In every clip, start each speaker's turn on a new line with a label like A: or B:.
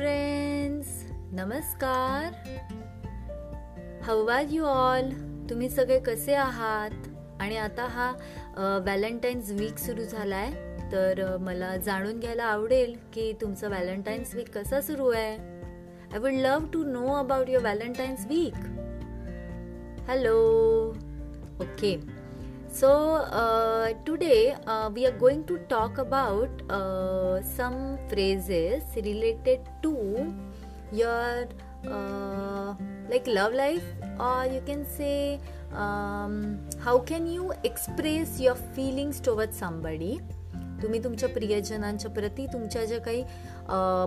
A: Friends नमस्कार. How are you all तुम्ही सगळे कसे आहात? आणि आता हा व्हॅलेंटाईन्स वीक सुरू झाला आहे तर मला जाणून घ्यायला आवडेल की तुमचं व्हॅलेंटाईन्स वीक कसा सुरू आहे? I would love to know about your Valentine's week hello okay So, uh, today uh, we are going to talk about uh, some phrases related to your uh, like love life, or you can say, um, how can you express your feelings towards somebody. तुम्ही तुमच्या प्रियजनांच्या प्रती तुमच्या ज्या काही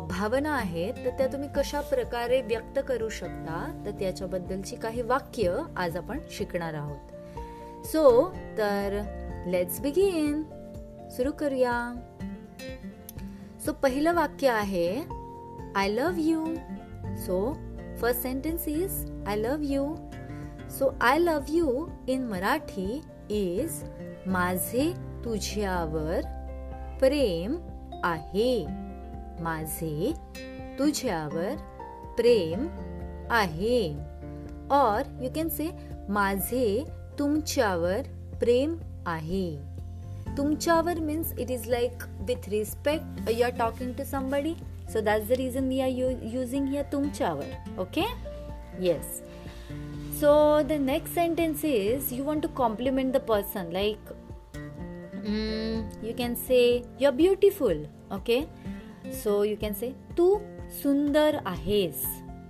A: भावना आहेत तर त्या तुम्ही कशा प्रकारे व्यक्त करू शकता तर त्याच्याबद्दलची काही वाक्य आज आपण शिकणार आहोत सो तर लेट्स बिगिन सुरू करूया. सो पहिलं वाक्य आहे I love you so first sentence is I love you so I love you in Marathi is माझे तुझ्यावर प्रेम आहे. माझे तुझ्यावर प्रेम आहे. और यू कॅन से माझे तुमच्यावर प्रेम आहे. तुमच्यावर means it is like with respect you are talking to somebody so that's the reason we are using here तुमच्यावर okay yes so the next sentence is you want to compliment the person like you can say you are beautiful okay so you can say तू सुंदर आहेस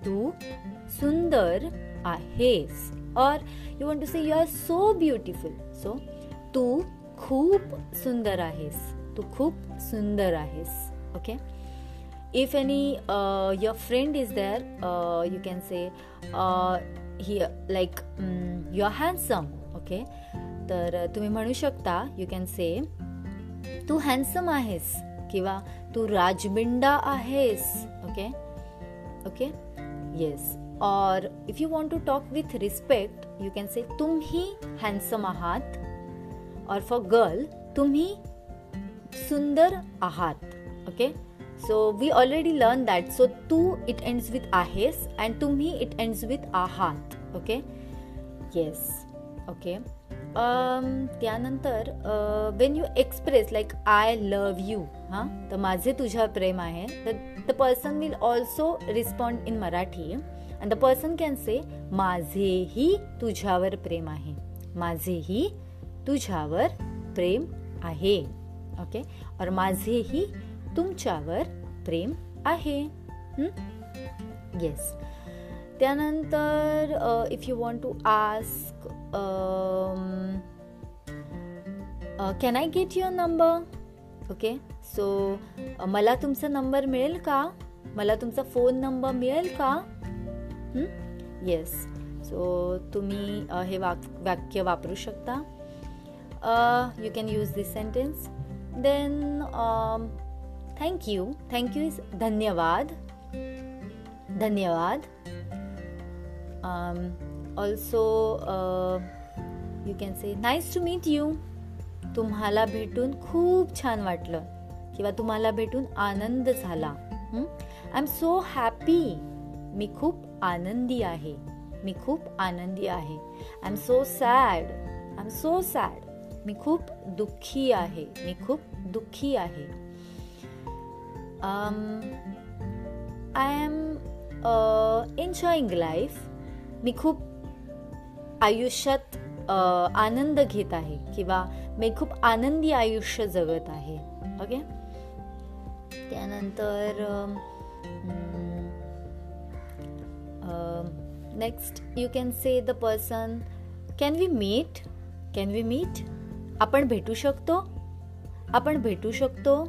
A: तू सुंदर आहेस और you want to say you are so beautiful so तू खूप सुंदर आहेस. तू खूप सुंदर आहेस. Okay if any your friend is there you can say he like you are handsome okay तर uh, तुम्ही म्हणू शकता यू कॅन से तू हँडसम आहेस किंवा तू राजबिंडा आहेस. ओके ओके येस और if you want to talk with respect you can say तुम ही हँडसम आहात. और फॉर गर्ल तुम्ही सुंदर आहात. Okay so we already learn that so Tu it ends with आहेस अँड तुम्ही इट एंड्स विथ आहात. ओके येस ओके त्यानंतर when you express like I love you हाँ? तर माझे तुझ्यावर प्रेम आहे. तर the person will also respond in Marathi and the person can say माझेही तुझ्यावर प्रेम आहे माझेही तुझ्यावर प्रेम आहे ओके और माझेही तुमच्यावर प्रेम आहे येस त्यानंतर if you want to ask can I get your number okay so मला तुमचा नंबर मिळेल का मला तुमचा फोन नंबर मिळेल का येस सो तुम्ही हे वाक वाक्य वापरू शकता. You can use this sentence then thank you thank you is धन्यवाद. धन्यवाद. Also you can say nice to meet you तुम्हाला भेटून खूप छान वाटलं. किंवा तुम्हाला भेटून आनंद झाला. आय एम सो हॅपी मी खूप आनंदी आहे. मी खूप आनंदी आहे. I am so sad I am so sad मी खूप दुःखी आहे. मी खूप दुःखी आहे. आय एम एन्जॉईंग लाईफ मी खूप आयुष्यात uh, आनंद घेत आहे किंवा मी खूप आनंदी आयुष्य जगत आहे. ओके त्यानंतर um, next you can say the person can we meet can we meet आपण भेटू शकतो? आपण भेटू शकतो?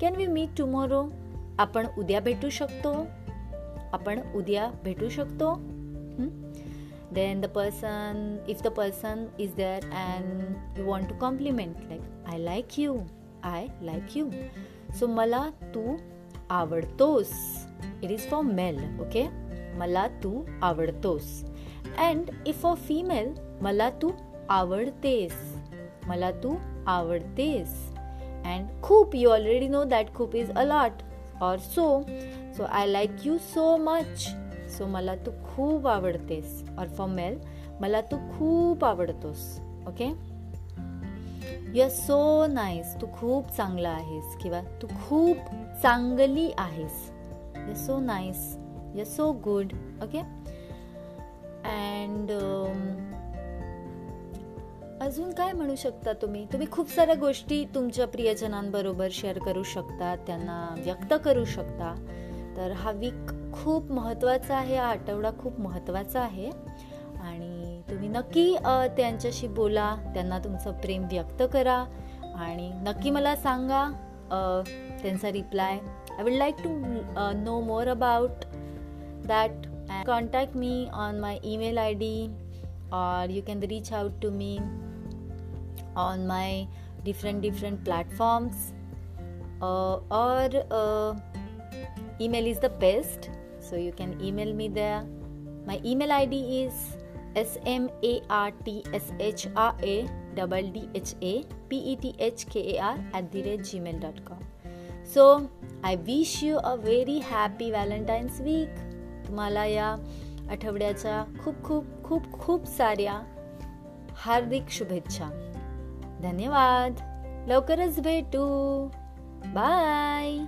A: कॅन वी मीट टुमॉरो आपण उद्या भेटू शकतो? आपण उद्या भेटू शकतो? Then the person if the person is there and you want to compliment like I like you I like you so मला तू आवडतोस it is for male okay मला तू आवडतोस. अँड इफ अ फिमेल मला तू आवडतेस. मला तू आवडतेस. अँड खूप यू ऑलरेडी नो दॅट खूप is a lot or so so I like you so much so मला तू खूप आवडतेस. और फॉर मेल मला तू खूप आवडतोस. Okay you are so nice तू खूप चांगला आहेस. किंवा तू खूप चांगली आहेस. You so nice you're so good okay and अजून काय म्हणू शकता तुम्ही? तुम्ही खूप साऱ्या गोष्टी तुमच्या प्रियजनांबरोबर शेअर करू शकता त्यांना व्यक्त करू शकता. तर हा वीक खूप महत्त्वाचा आहे हा आठवडा खूप महत्त्वाचा आहे. आणि तुम्ही नक्की त्यांच्याशी बोला त्यांना तुमचं प्रेम व्यक्त करा. आणि नक्की मला सांगा त्यांचा reply I would like to know more about that and contact me on my email id or you can reach out to me on my different different platforms. Uh, or uh, email is the best so you can email me there. My email id is s-m-a-r-t-s-h-r-a double d-h-a-p-e-t-h-k-a-r at the rate gmail.com so i wish you a very happy valentine's week. तुम्हाला या आठवड्याच्या खूप खूप खूप खूप साऱ्या हार्दिक शुभेच्छा. धन्यवाद. लवकरच भेटू. बाय.